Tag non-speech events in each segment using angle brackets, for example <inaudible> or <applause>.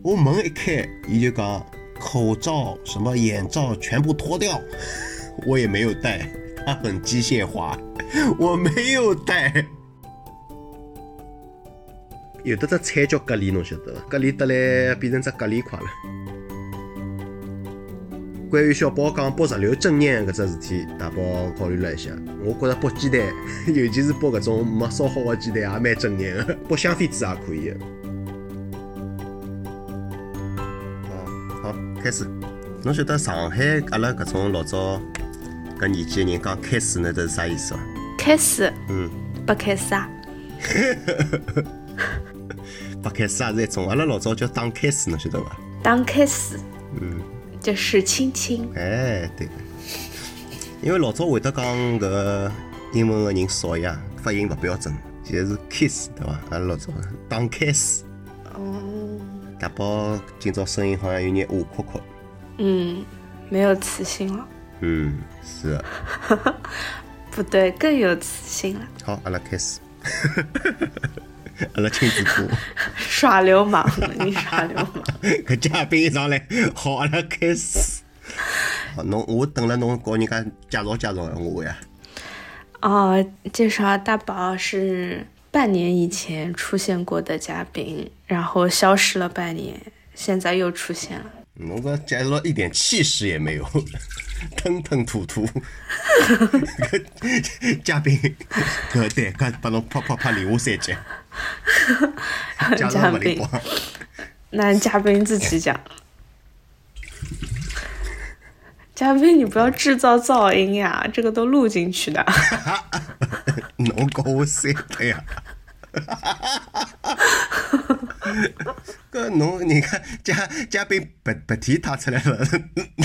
我门一开，伊就讲口罩、什么眼罩全部脱掉，我也没有戴，他很机械化，我没有戴。有的只菜叫隔离，侬晓得伐？隔离得来变成只隔离块了。关于小宝讲剥石榴正念搿只事体，大宝考虑了一下，我觉着剥鸡蛋，<laughs> 尤其是剥搿种没烧好的鸡蛋，也蛮正念的。<laughs> 剥香榧子也可以的。好，开始。侬晓得上海阿拉搿种老早搿年纪的人讲开始，那都是啥意思伐？开始，嗯，不开始啊？<laughs> 不开始也是一种，阿拉老早叫打开始，侬晓得伐？打开始嗯，就是亲亲，哎，对个。因为老早会得讲搿个英文个人少呀，发音勿标准，就是 kiss 对伐？阿拉老早打开始。哦，大宝今朝声音好像有眼哑哭哭。嗯，没有磁性了，嗯，是的。<laughs> 不对，更有磁性了，好，阿拉开始。阿拉亲子课，<laughs> 耍流氓，你耍流氓。<laughs> 搿嘉宾一上来，好，阿拉开始。好，侬我等了侬告人家介绍介绍我呀。哦，介绍大宝是半年以前出现过的嘉宾，然后消失了半年，现在又出现了。侬搿介绍一点气势也没有，<laughs> 吞吞吐吐。搿嘉宾，搿对搿把侬啪啪啪连下三集，<laughs> 嘉宾。那嘉宾自己讲。嘉宾，你不要制造噪音呀，这个都录进去的。侬告我三个呀？搿侬人家嘉嘉宾白白天他出来了，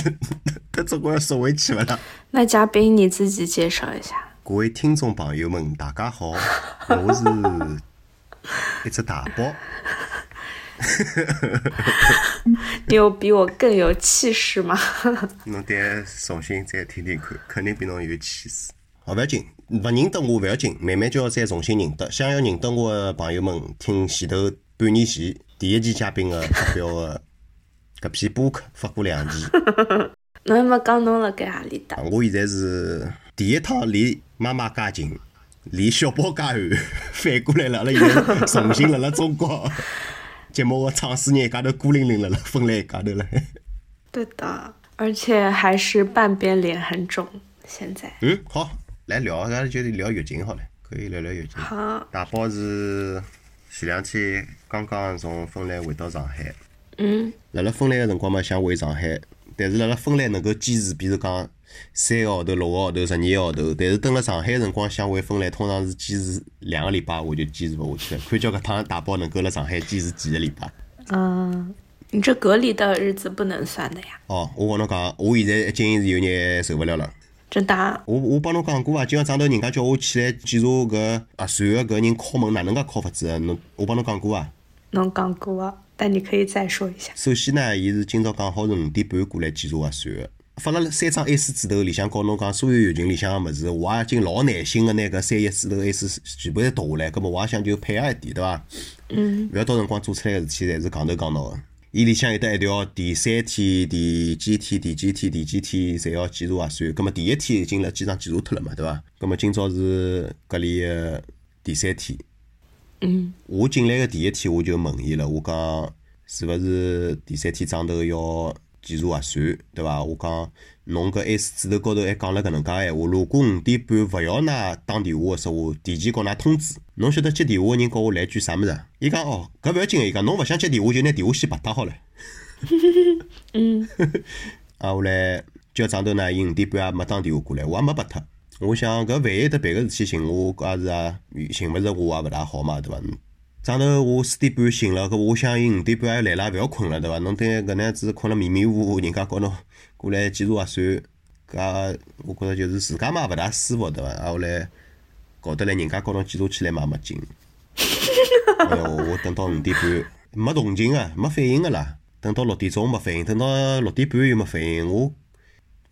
<laughs> 他总归要缩回去勿啦？那嘉宾你自己介绍一下。各位听众朋友们，大家好，我是一只大包。你有比我更有气势吗？<laughs> 侬得重新再听听看，肯定比侬有气势。哦，勿要紧，勿认得我勿要紧，慢慢就要再重新认得。想要认得我的朋友们，听前头半年前第一期嘉宾的发表的搿篇播客发过两期。侬还没讲侬辣盖何里搭？我现在是第一趟离妈妈介近，离小宝介远，反过来了，阿拉现在重新辣辣中国 <laughs> 节目个创始人一家头孤零零辣辣分来一家头了。对的，而且还是半边脸很肿。现在嗯，好，来聊，阿拉就聊月经好了，可以聊聊月经。好，大宝是前两天刚刚从芬兰回到上海，嗯，辣辣芬兰个辰光嘛，想回上海，但是辣辣芬兰能够坚持，比如讲三个号头、六个号头、十二个号头，但是等辣上海个辰光想回芬兰，通常是坚持两个礼拜，我就坚持勿下去了。看叫搿趟大宝能够辣上海坚持几个礼拜。嗯，你这隔离的日子不能算的呀，哦，我跟侬讲，我现在已经是有眼受勿了了。真的啊。我我帮侬讲过伐，今朝早头人家叫我起来检查搿核酸个搿人敲门哪能介敲法子啊？侬我帮侬讲过伐。侬讲过啊，但你可以再说一下。首先呢，伊是今朝讲好是五点半过来检查核酸个，发了三张 A 四纸头，里向告侬讲所有邮群里向个物事，我也已经老耐心个拿搿三页纸头 A 四全部侪读下来，葛末我也想就配合一点，对伐？嗯，勿要到辰光做出来个事体侪是戆头戆脑个。伊里向有得一条第三天、第几天、第几天、第几天侪要检查核酸，葛末第一天已经辣机场检查脱了嘛，对伐？葛末今朝是隔离个第三天，嗯，我进来个第一天我就问伊了，我讲是勿是第三天早头要检查核酸，对伐？我讲侬搿 A 四纸头高头还讲了搿能介闲话，如果五点半勿要㑚打电话个说话，提前告㑚通知。侬晓得接电话个人告我来句啥物事啊？伊讲哦，搿勿要紧个，伊讲侬勿想接电话就拿电话先拔脱好了。嗯，<laughs> 啊，后来今朝早头呢，伊五点半也没打电话过来，我也没拨脱。我想搿万一得别个事体寻我，搿也是啊，寻勿着我也勿大好嘛，对伐？早头我四点半醒了，搿我想伊五点半还来了，勿要困了，对伐？侬等搿能样子困了迷迷糊糊，人家告侬过来检查核酸，搿我觉着就是自家嘛勿大舒服，对伐？啊，后来搞得来人家告侬检查起来嘛没劲。哎哟，我等到五点半没动静个，没反应个啦。等到六点钟没反应，等到六点半又没反应，我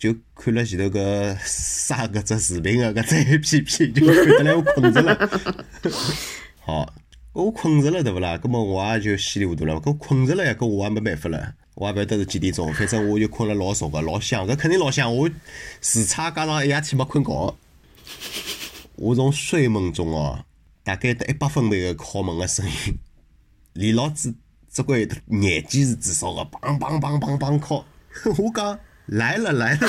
就看了前头搿刷搿只视频个搿只 A P P，就看得来我困着了。<laughs> 好，我困着了对勿啦？葛末我也就稀里糊涂了，搿困着了呀，搿我也没办法了。我也勿晓得是几点钟，反正我就困了老熟个，老香，搿肯定老香。我时差加上一夜天没困觉，我从睡梦中哦，大概得一百分贝个敲门个声音，连老子只管眼睛是至少个，砰砰砰砰砰敲。<laughs> 我讲来了来了，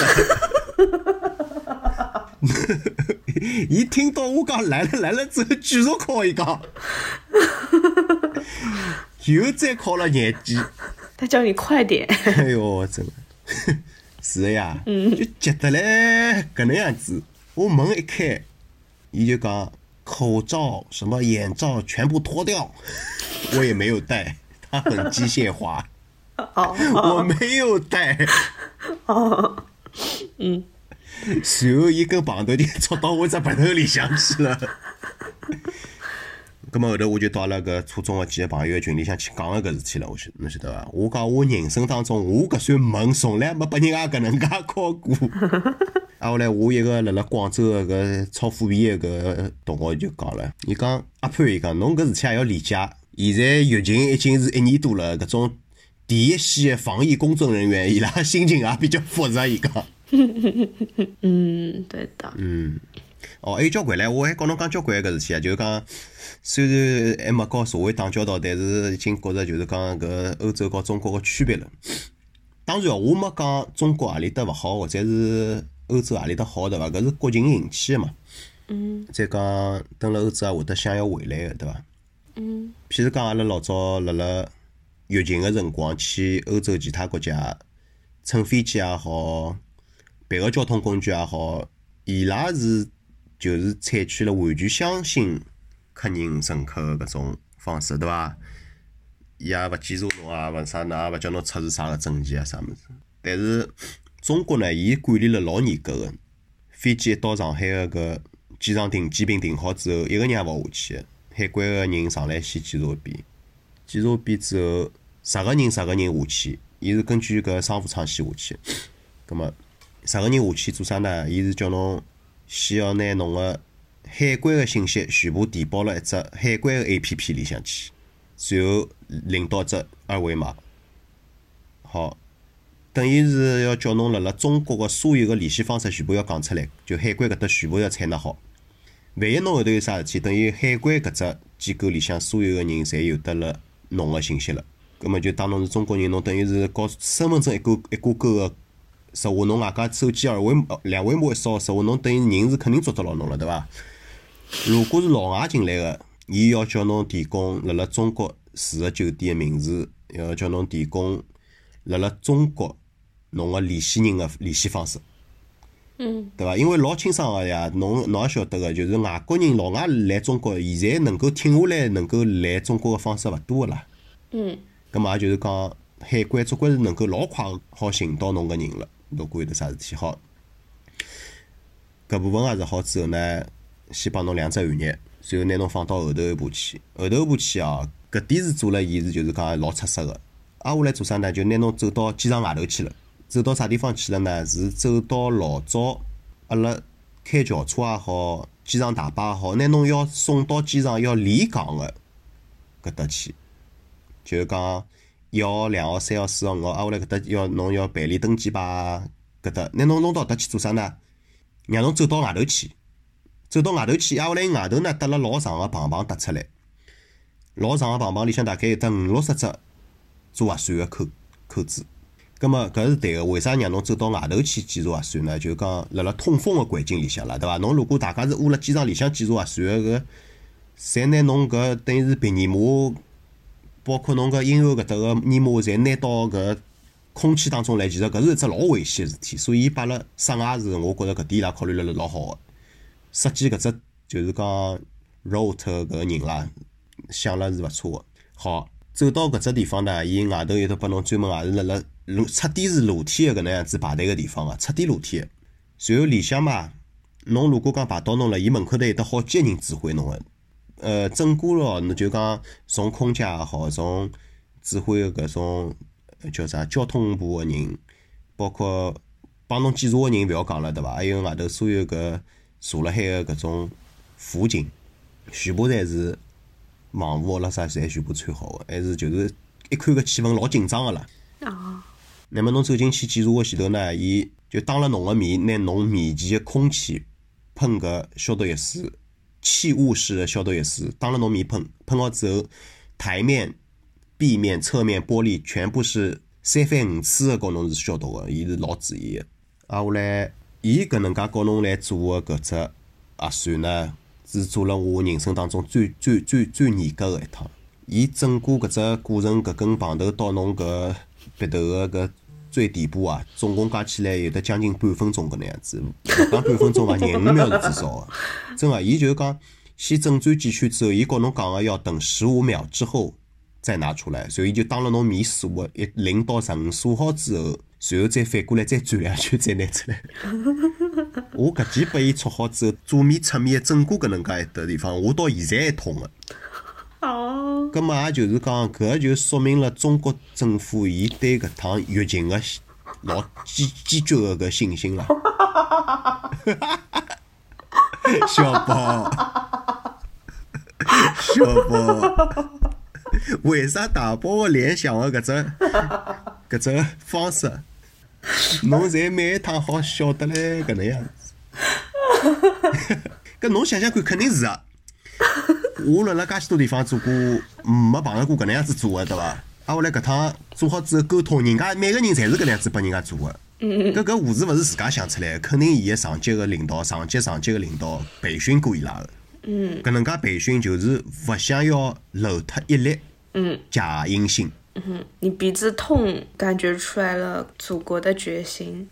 伊 <laughs> 听到我讲来了来了之后，继续敲一讲，又再考了眼睛。他叫你快点。哎哟，真的，是呀。嗯，就急得嘞，搿能样子。我门一开，伊就讲口罩、什么眼罩全部脱掉，我也没有戴，他很机械化。哦，<laughs> 我没有带。哦，<laughs> 嗯。随后伊根棒头就戳到我只鼻头里向去了。<laughs> 咁么后头我就到了搿初中个几个朋友群里向去讲个搿事体了，我晓侬晓得伐？我讲我人生当中我搿扇门从来没拨人家搿能介敲过。啊，后来我一个辣辣广州个搿超虎皮个搿同学就讲了，伊讲阿潘，伊讲侬搿事体也要理解。现在疫情已经是一年多了，搿种第一线个防疫工作人员伊拉心情也比较复杂，伊讲。嗯，对的。嗯。哦，还有交关唻，我还告侬讲交关搿事体啊，就是讲。虽然还没和社会打交道，但是已经觉着就是讲搿欧洲和中国个区别了。当然哦，我没讲中国何里搭勿好，或者是欧洲何里搭好，对伐？搿是国情引起个嘛。嗯。再讲，蹲辣欧洲也会得想要回来个，对伐？嗯。譬如讲，阿拉老早辣辣疫情个辰光去欧洲其他国家，乘飞机也好，别个交通工具也好，伊拉是就是采取了完全相信。客人乘客个搿种方式，对伐？伊也勿检查侬啊，勿啥，㑚也勿叫侬出示啥个证件啊，啥物事。但是中国呢，伊管理了老严格个。飞机一到上海个搿机场停机坪停好之后，一个人也勿下去。海关个人上来先检查一遍，检查一遍之后，十个人十个人下去，伊是根据搿商务舱先下去。葛末十个人下去做啥呢？伊是叫侬先要拿侬个。海关个信息全部填报了一只海关个 A P P 里向去，随后领到只二维码，好，等于是要叫侬辣辣中国个所有个联系方式全部要讲出来，就海关搿搭全部要采纳好。万一侬后头有啥事体，等于海关搿只机构里向所有个人侪有得了侬个信息了。葛末就当侬是中国人，侬等于是搞身份证一挂一挂钩个，实话侬外加手机二维两维码一扫，实话侬等于人是肯定捉得牢侬了，对伐？如果是老外进来个，伊要叫侬提供辣辣中国住个酒店个名字，要叫侬提供辣辣中国侬个联系人个联系方式，嗯，对伐？因为老清爽个呀，侬侬也晓得个，就是外国人老外来中国，现在能够挺下来，能够来中国个方式勿多个啦。嗯，葛末也就是讲，海关总归是能够老快好寻到侬个人了。如果有得啥事体好，搿部分也是好之后呢？先帮侬两只寒热，随后拿侬放到后头一步去。后头一步去哦，搿点是做了，伊是就是讲老出色个。挨下来做啥呢？就拿侬走到机场外头去了。走到啥地方去了呢？是走到老早阿拉开轿车也好，机场大巴也好，拿侬要送到机场要离港个搿搭去。就是讲一号、两号、三号、四号、五号，挨下来搿搭要侬要办理登机牌搿搭，拿侬弄到搿搭去做啥呢？让侬走到外头去。走到外头去，挨下来外头呢，搭了老长个棒棒搭出来，老长个棒棒里向大概有得五六十只做核酸个口口子。葛末搿是对个，为啥让侬走到外头去检查核酸呢？就讲辣辣通风个环境里向了，对伐？侬如果大家是窝辣机场里向检查核酸个搿，侪拿侬搿等于是鼻黏膜，包括侬搿婴儿搿搭个黏膜，侪拿到搿空气当中来，其实搿是一只老危险个事体。所以伊摆辣室外是，我觉着搿点伊拉考虑了老好个。设计搿只就是讲 rote 搿个人啦，想了是勿错个。好，走到搿只地方呢，伊外头有得拨侬专门也是辣辣露，彻底是露天个搿能样子排队个地方个，彻底露天个。随后里向嘛，侬如果讲排到侬了，伊门口头有得好几个人指挥侬个。呃，整个咯，侬就讲从空姐也好，从指挥个搿种叫啥交通部个人，包括帮侬检查个人勿要讲了，对伐？还有外头所有搿坐辣海个搿种辅警，全部侪是防护咾啥，侪全部穿好个，还是就是一看搿气氛老紧张个啦。啊，那么侬走进去检查个前头呢，伊就当了侬个面，拿侬面前个空气喷搿消毒液水，气雾式的消毒液水，当了侬面喷，喷好之后，台面、壁面、侧面玻璃全部是三番五次个告侬是消毒个，伊是老注意个。啊，后来伊搿能介告侬来做个搿只核酸呢，是做了我人生当中最最最最严格个一趟。伊整个搿只过程，搿根棒头到侬搿鼻头个搿最底部啊，总共加起来有的将近半分钟搿能样子，勿讲半分钟伐，廿五秒是至少个。真个，伊就是讲先整转几圈之后，伊告侬讲个要等十五秒之后再拿出来，所以就当了侬面数个一零到十五数好之后，随后再反过来再转两圈再拿出来。<laughs> 我搿记拨伊戳好之后，左面、侧面整个搿能介一笪地方，我到现在还痛个。哦，葛末也就是讲，搿就说明了中国政府伊对搿趟疫情个老坚坚决个搿信心了。小宝，小宝，为啥大宝联想个搿只搿只方式，侬侪每一趟好晓得唻搿能样子？搿侬想想看，肯定是啊。我辣辣介许多地方做过，没碰着过搿能样子做个，对伐？啊，我来搿趟做好之后沟通，人家每个人侪是搿能样子拨人家做个。搿搿护士勿是自家想出来个，肯定伊个上级个领导、上级上级个领导培训过伊拉个。嗯搿能介培训就是勿想要漏脱一粒嗯假阴性。嗯，你鼻子痛，感觉出来了祖国的决心。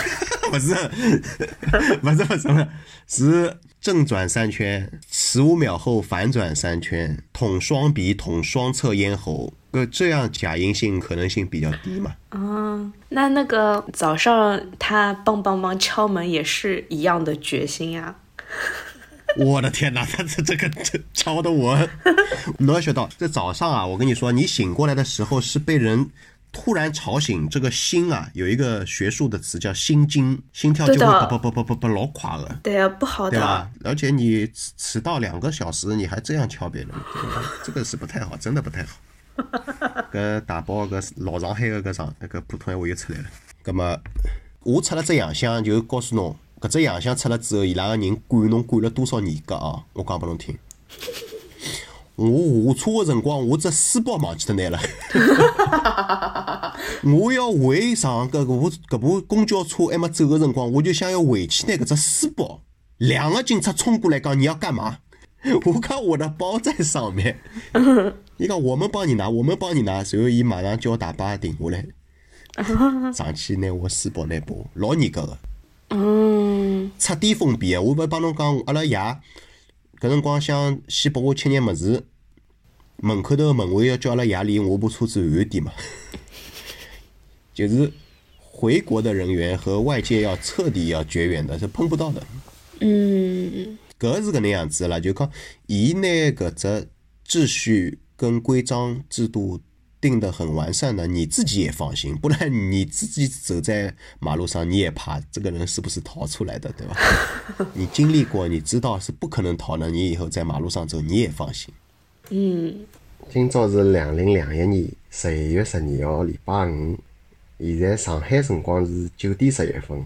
<laughs> 勿是 <laughs> 勿是勿是，是正转三圈，十五秒后反转三圈，捅双鼻，捅双侧咽喉，呃，这样假阴性可能性比较低嘛。啊，那那个早上他梆梆梆敲门也是一样的决心呀。我的天哪，他这这个这敲的我，<laughs> 侬要晓得，这早上啊，我跟你说，你醒过来的时候是被人突然吵醒，这个心啊，有一个学术的词叫心惊，心跳就会对的啵啵啵啵啵啵老快了。对啊，不好对吧的。？而且你迟迟到两个小时，你还这样敲别人，这个是不太好，真的不太好。搿大宝搿老上海个搿上搿普通闲话又出来了。葛么，我出了只洋相，就告诉侬，搿只洋相出了之后，伊拉个人管侬管了多少年格啊？我讲拨侬听。我下车个辰光，我只书包忘记脱拿了。<laughs> 我要回上搿部搿部公交车还没走个辰光，我就想要回去拿搿只书包。两个警察冲过来讲你要干嘛？<laughs> 我讲我的包在上面。<laughs> 伊讲我们帮你拿，我们帮你拿。随后伊马上叫大巴停下来，上去拿我书包拿拨我，老严格个。嗯彻底封闭个。我勿帮侬讲，阿拉爷搿辰光想先拨我吃眼物事，门口头门卫要叫阿拉爷离我部车子远一点嘛。<laughs> 就是回国的人员和外界要彻底要绝缘的，是碰不到的。嗯搿是搿能样子啦，就讲伊拿搿只秩序跟规章制度定的很完善的，你自己也放心，不然你自己走在马路上，你也怕这个人是不是逃出来的，对吧？<laughs> 你经历过，你知道是不可能逃的，你以后在马路上走，你也放心。嗯今朝是两零两一年十一月十二号，礼拜五。现在上海辰光是九点十一分，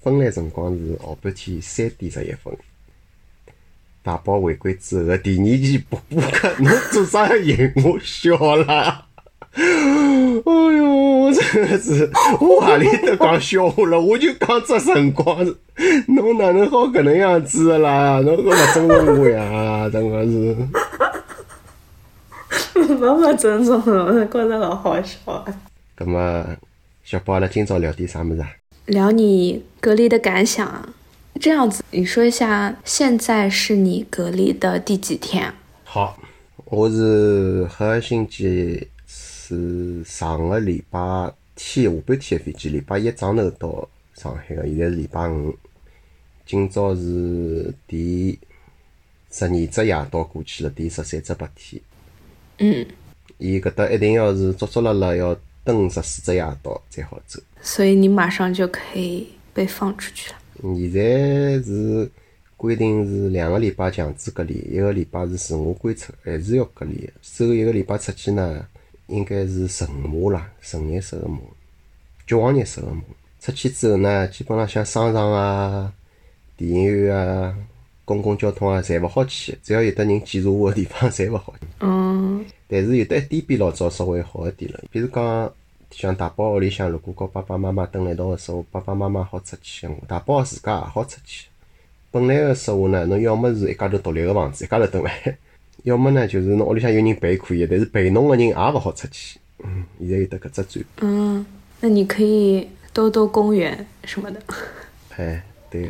芬兰辰光是下半天三点十一分。大宝回归之后的第二期播播客，侬做啥要引我笑啦？哎哟，我真的是，我何里搭讲笑话了？我就讲这辰光，侬哪能好搿能样子的啦？侬搿勿尊重我呀，真个是。没没尊重侬，觉得老好笑啊。葛么，小宝，阿拉今朝聊点啥物事啊？聊你隔离的感想，这样子，你说一下，现在是你隔离的第几天？好，我是下个星期是上个礼拜天下半天的飞机，礼拜一早头到上海个，现在是礼拜五，今朝是第十二只夜到过去了，第十三只白天。嗯伊搿搭一定要是足足辣辣要登等十四只夜到才好走。所以你马上就可以被放出去了。现在是规定是两个礼拜强制隔离，一个礼拜是自我观测，还是要隔离的。最后一个礼拜出去呢，应该是纯马啦，纯颜色的马，橘黄颜色的马。出去之后呢，基本上像商场啊、电影院啊、公共交通啊，侪勿好去，只要有得人检查我的地方，<laughs> 侪勿好。嗯，但是有得一点比老早稍微好一点了，比如讲，像大宝屋里向，如果和爸爸妈妈蹲辣一道个时候，爸爸妈妈好出去，大宝自家也好出去。本来个说话呢，侬要么是一家头独立个房子，一家头蹲辣；要么呢，就是侬屋里向有人陪可以，但是陪侬个人也勿好出去。嗯，现在有得搿只转变。嗯，那你可以兜兜公园什么的。<laughs> 哎，对个，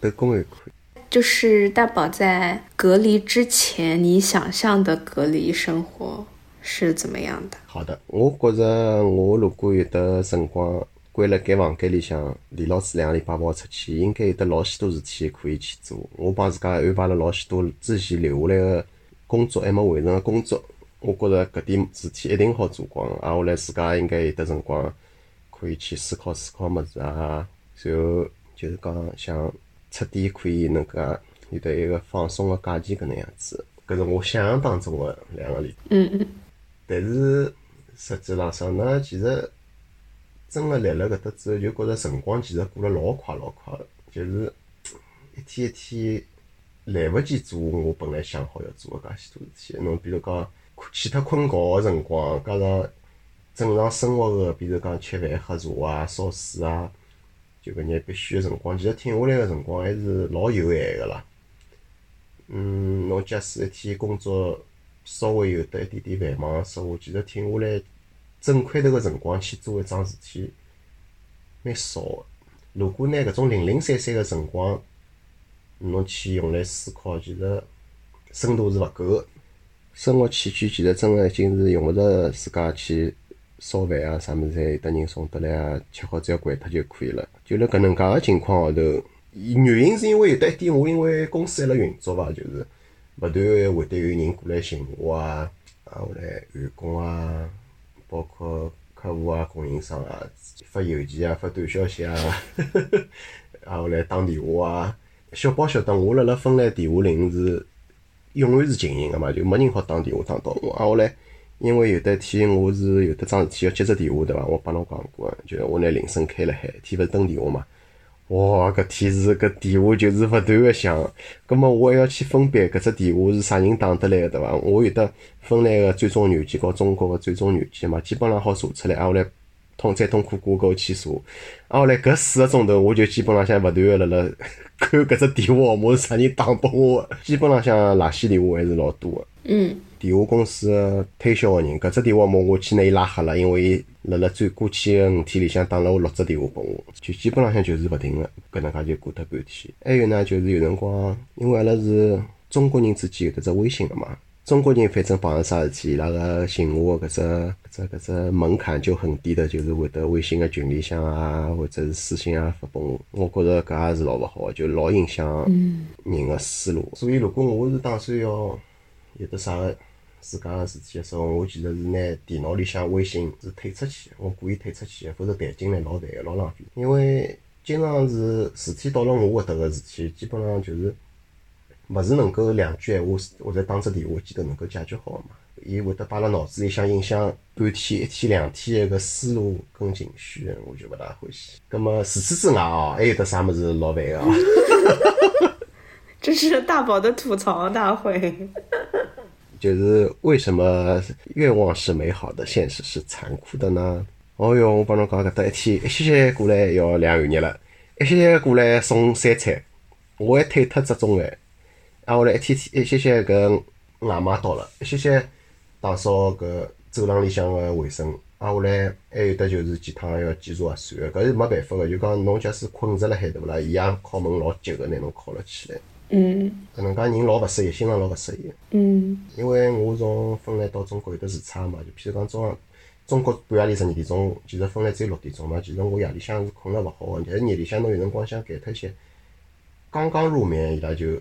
兜公园可以。就是大宝在隔离之前，你想象的隔离生活是怎么样的？好的，我觉着我如果有得辰光关辣盖房间里向，连老子两个礼拜勿好出去，应该有得老许多事体可以去做。我帮自家安排了老许多之前留下来个工作还没完成个工作，我觉着搿点事体一定好做光。挨下来自家应该有得辰光可以去思考思考物事啊，然后就是讲想彻底可以能介有得一个放松个假期搿能样子。搿是我想象当中个两个礼拜。嗯嗯但是实际浪向呢，其实真个立辣搿搭之后，就觉着辰光其实过了老快老快个，就是一天一天来勿及做我本来想好要做个介许多事体。侬比如讲，去脱困觉个辰光，加上正常生活个，比如讲吃饭、喝茶啊、烧水啊，就搿眼必须个辰光，其实停下来个辰光还是老有限个啦。嗯，侬假使一天工作稍微有得一点点繁忙个说话，其实停下来整块头个辰光去做一桩事体，蛮少个。如果拿搿种零零散散个辰光，侬去用来思考，其实深度是勿够个。生活起居其实真个已经是用勿着自家去烧饭啊，啥物事侪有得人送得来啊，吃好只要掼脱就可以了。就辣搿能介个情况下头，原因是因为有得一点，我因为公司还辣运作伐，就是勿断会得有人过来寻我啊，啊，后来员工啊，包括客户啊、供应商啊，发邮件啊、发短消息啊，<laughs> 啊，后来打电话啊，小宝晓得我辣辣芬兰电话铃是永远是静音个嘛，就没人好打电话打到我。啊，后来因为有得一天我是有得桩事体要接只电话对伐？我帮侬讲过，就我拿铃声开了海，天勿是等电话嘛。哇，搿天是搿电话就是勿断个响，葛末我还要去分辨搿只电话是啥人打得来个对伐？我有得芬兰个追踪软件和中国个追踪软件嘛，基本上好查出来，挨下来通再通过谷歌去查，挨下来搿四个钟头我就基本浪向勿断个辣辣看搿只电话号码是啥人打拨我个，基本浪向垃圾电话还是老多个。嗯电话公司个推销个人，搿只电话号码我去拿伊拉黑了，因为伊辣辣最过去个五天里向打了我六只电话拨我，就基本浪向就是勿停个，搿能介就过脱半天。还有呢，就是有辰光，因为阿拉是中国人之间有得只微信个嘛，中国人反正碰着啥事体，伊拉个寻我个搿只搿只搿只门槛就很低的，就是会得微信个群里向啊，或者是私信啊发拨我，我觉着搿也是老勿好，就老影响人个思路。所以如果我是打算要有得啥个自家个事体个时候，我其实是拿电脑里向微信是退出去，我故意退出去的，否则弹进来老烦个，老浪费。因为经常是事体到了我搿搭个事体，基本上就是勿是能够两句闲话或者打只电话间头能够解决好个嘛。伊会得摆辣脑子里向影响半天、一天、两天个思路跟情绪，我就勿大欢喜。葛末除此之外哦，还有得啥物事老烦个哦？这是大宝的吐槽大会。就是为什么愿望是美好的，现实是残酷的呢？哦哟，我帮侬讲搿搭一天一歇歇过来要两元日了，一歇歇过来送三餐，我还退脱只中饭，啊，后来一天天一歇歇搿外卖到了，一歇歇打扫搿走廊里向个卫生，挨下来还有得就是几趟要检查核酸个，搿是没办法个，就讲侬假使困着辣海对勿啦，伊也敲门老急个，拿侬敲了起来，嗯。搿能介人老勿适意，心肠老勿适。意。嗯。因为我从芬兰到中国有得时差嘛，就譬如讲早浪中国半夜里十二点钟，其实芬兰只有六点钟嘛。其实我夜里向是困了勿好个，但是夜里向侬有辰光想减脱些，刚刚入眠伊拉就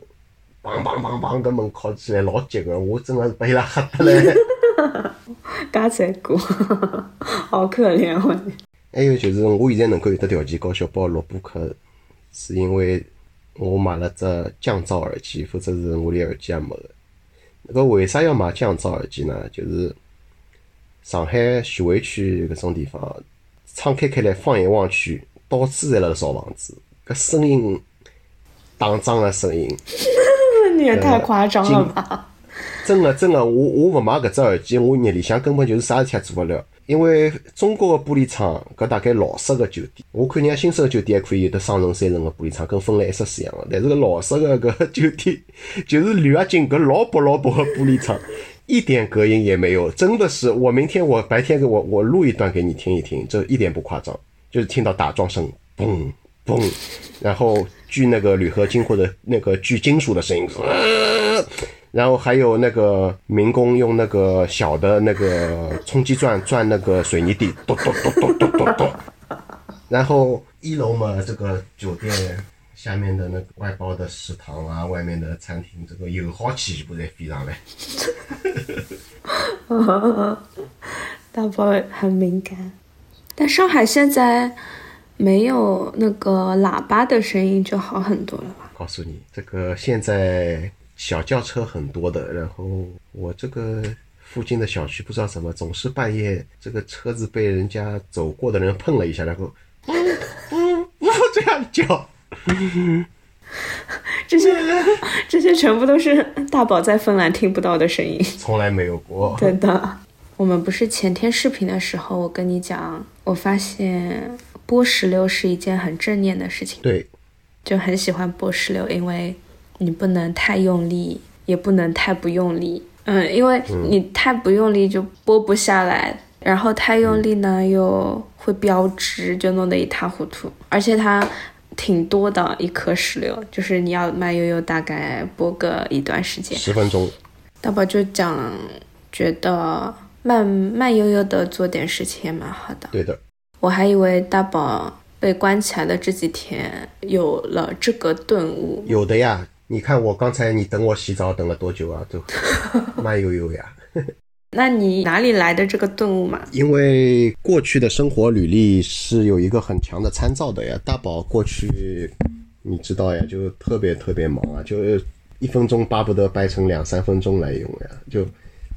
梆梆梆梆搿门敲起来，老急个，我真个是被伊拉吓得来。嘎在过，<laughs> 好可怜哦。还有就是，我现在能够有得条件搞小宝录播客，是因为我买了只降噪耳机，否则是我连耳机也没个。那个为啥要买降噪耳机呢？就是上海徐汇区搿种地方，窗开开来，放眼望去，到处侪辣造房子，搿声音打仗个声音，你也太夸张了吧！真的真的，我我勿买搿只耳机，我日里向根本就是啥事体也做勿了。因为中国的玻璃厂，搿大概老式的酒店，我看人家新式个酒店还可以有得双层、三层的玻璃窗，跟芬兰一式是一样个。但是搿老式个搿酒店，就是铝合金搿老薄老薄的玻璃窗，一点隔音也没有，真的是。我明天我白天给我我录一段给你听一听，这一点不夸张，就是听到打桩声，嘣嘣，然后锯那个铝合金或者那个锯金属的声音。然后还有那个民工用那个小的那个冲击钻钻那个水泥地，咚咚咚咚咚咚咚。然后一楼嘛，这个酒店下面的那个外包的食堂啊，外面的餐厅，这个友好气全部在飞上来。<laughs> 大宝很敏感，但上海现在没有那个喇叭的声音就好很多了吧？告诉你，这个现在。小轿车很多的，然后我这个附近的小区不知道怎么总是半夜这个车子被人家走过的人碰了一下，然后 <laughs> 嗯嗯这样叫，这些这些全部都是大宝在芬兰听不到的声音，从来没有过。真的，我们不是前天视频的时候，我跟你讲，我发现剥石榴是一件很正念的事情，对，就很喜欢剥石榴，因为。你不能太用力，也不能太不用力，嗯，因为你太不用力就剥不下来，然后太用力呢又会标汁，就弄得一塌糊涂。而且它挺多的一颗石榴，就是你要慢悠悠大概剥个一段时间，十分钟。大宝就讲，觉得慢慢悠悠的做点事情也蛮好的。对的，我还以为大宝被关起来的这几天有了这个顿悟。有的呀。你看我刚才你等我洗澡等了多久啊？都 <laughs> 慢悠悠呀。那你哪里来的这个顿悟嘛？因为过去的生活履历是有一个很强的参照的呀。大宝过去你知道呀，就特别特别忙啊，就一分钟巴不得掰成两三分钟来用呀，就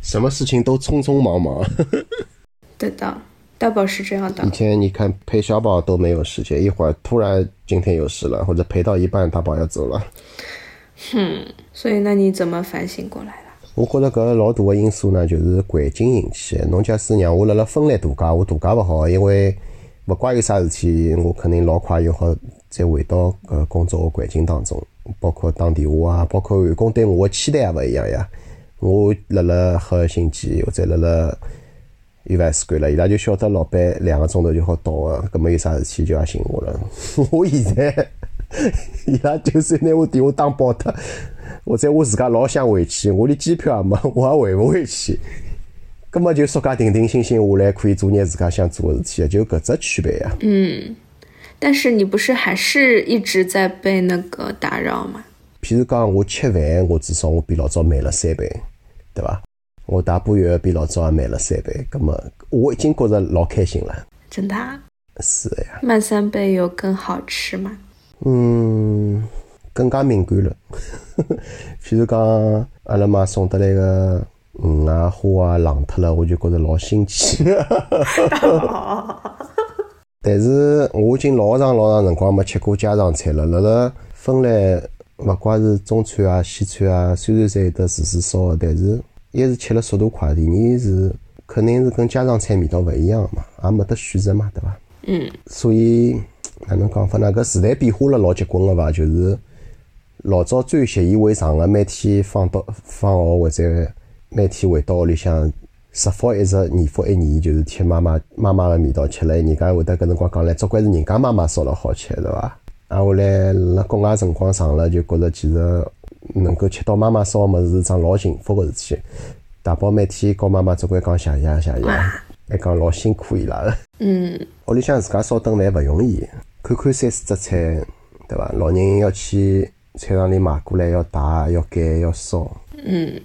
什么事情都匆匆忙忙。<laughs> 对的，大宝是这样的。以前你看陪小宝都没有时间，一会儿突然今天有事了，或者陪到一半大宝要走了。哼，所以那你怎么反省过来了？我觉着搿老大的因素呢，就是环境引起的。侬假使让我辣辣芬兰度假，我度假勿好，因为勿怪有啥事体，我肯定老快又好再回到搿工作的环境当中，包括打电话啊，包括员工对我的期待也勿一样呀。我辣辣赫尔辛基或者辣辣伊勿是关了，伊拉就晓得老板两个钟头就好到个，搿么有啥事体就要寻我了。<laughs> 我现在。伊拉就算拿我电话打爆脱，或者我自家老想回去，我连机票也没，我也回勿回去。根本就说家定定心心下来，可以做眼自家想做个事体，就搿只区别呀。嗯，但是你不是还是一直在被那个打扰吗？譬如讲，我吃饭，我至少我比老早慢了三倍，对伐？我打把药比老早也慢了三倍，葛么我已经觉着老开心了。真的？是的呀。慢三倍有更好吃吗？嗯，更加敏感了。<laughs> 譬如讲，阿拉妈送得来个鱼啊、花啊冷脱了，我就觉着老新奇。<laughs> 但是我已经老长老长辰光没吃过家常菜了。辣辣芬兰，勿怪是中餐啊、西餐啊，虽然侪有得厨师烧的，但是一是吃了速度快，第二是肯定是跟家常菜味道勿一样嘛，也没得选择嘛，对伐？嗯。所以。哪能讲法呢？搿时代变化了老结棍个伐？就是老早最习以为常个，每天放到放学或者每天回到屋里向，食福一日，年复一年，就是吃妈妈妈妈个味道，吃了人家会得搿辰光讲唻，总归是人家妈妈烧了好吃，对伐？啊，后来辣国外辰光长了，就觉着其实能够吃到妈妈烧个物事是桩老幸福个事体。大宝每天告妈妈总归讲谢谢谢谢，还讲老辛苦伊拉个。嗯，屋里向自家烧顿饭勿容易。看看三四只菜，对伐？老人要去菜场里买过来，要洗，要拣，要烧。嗯，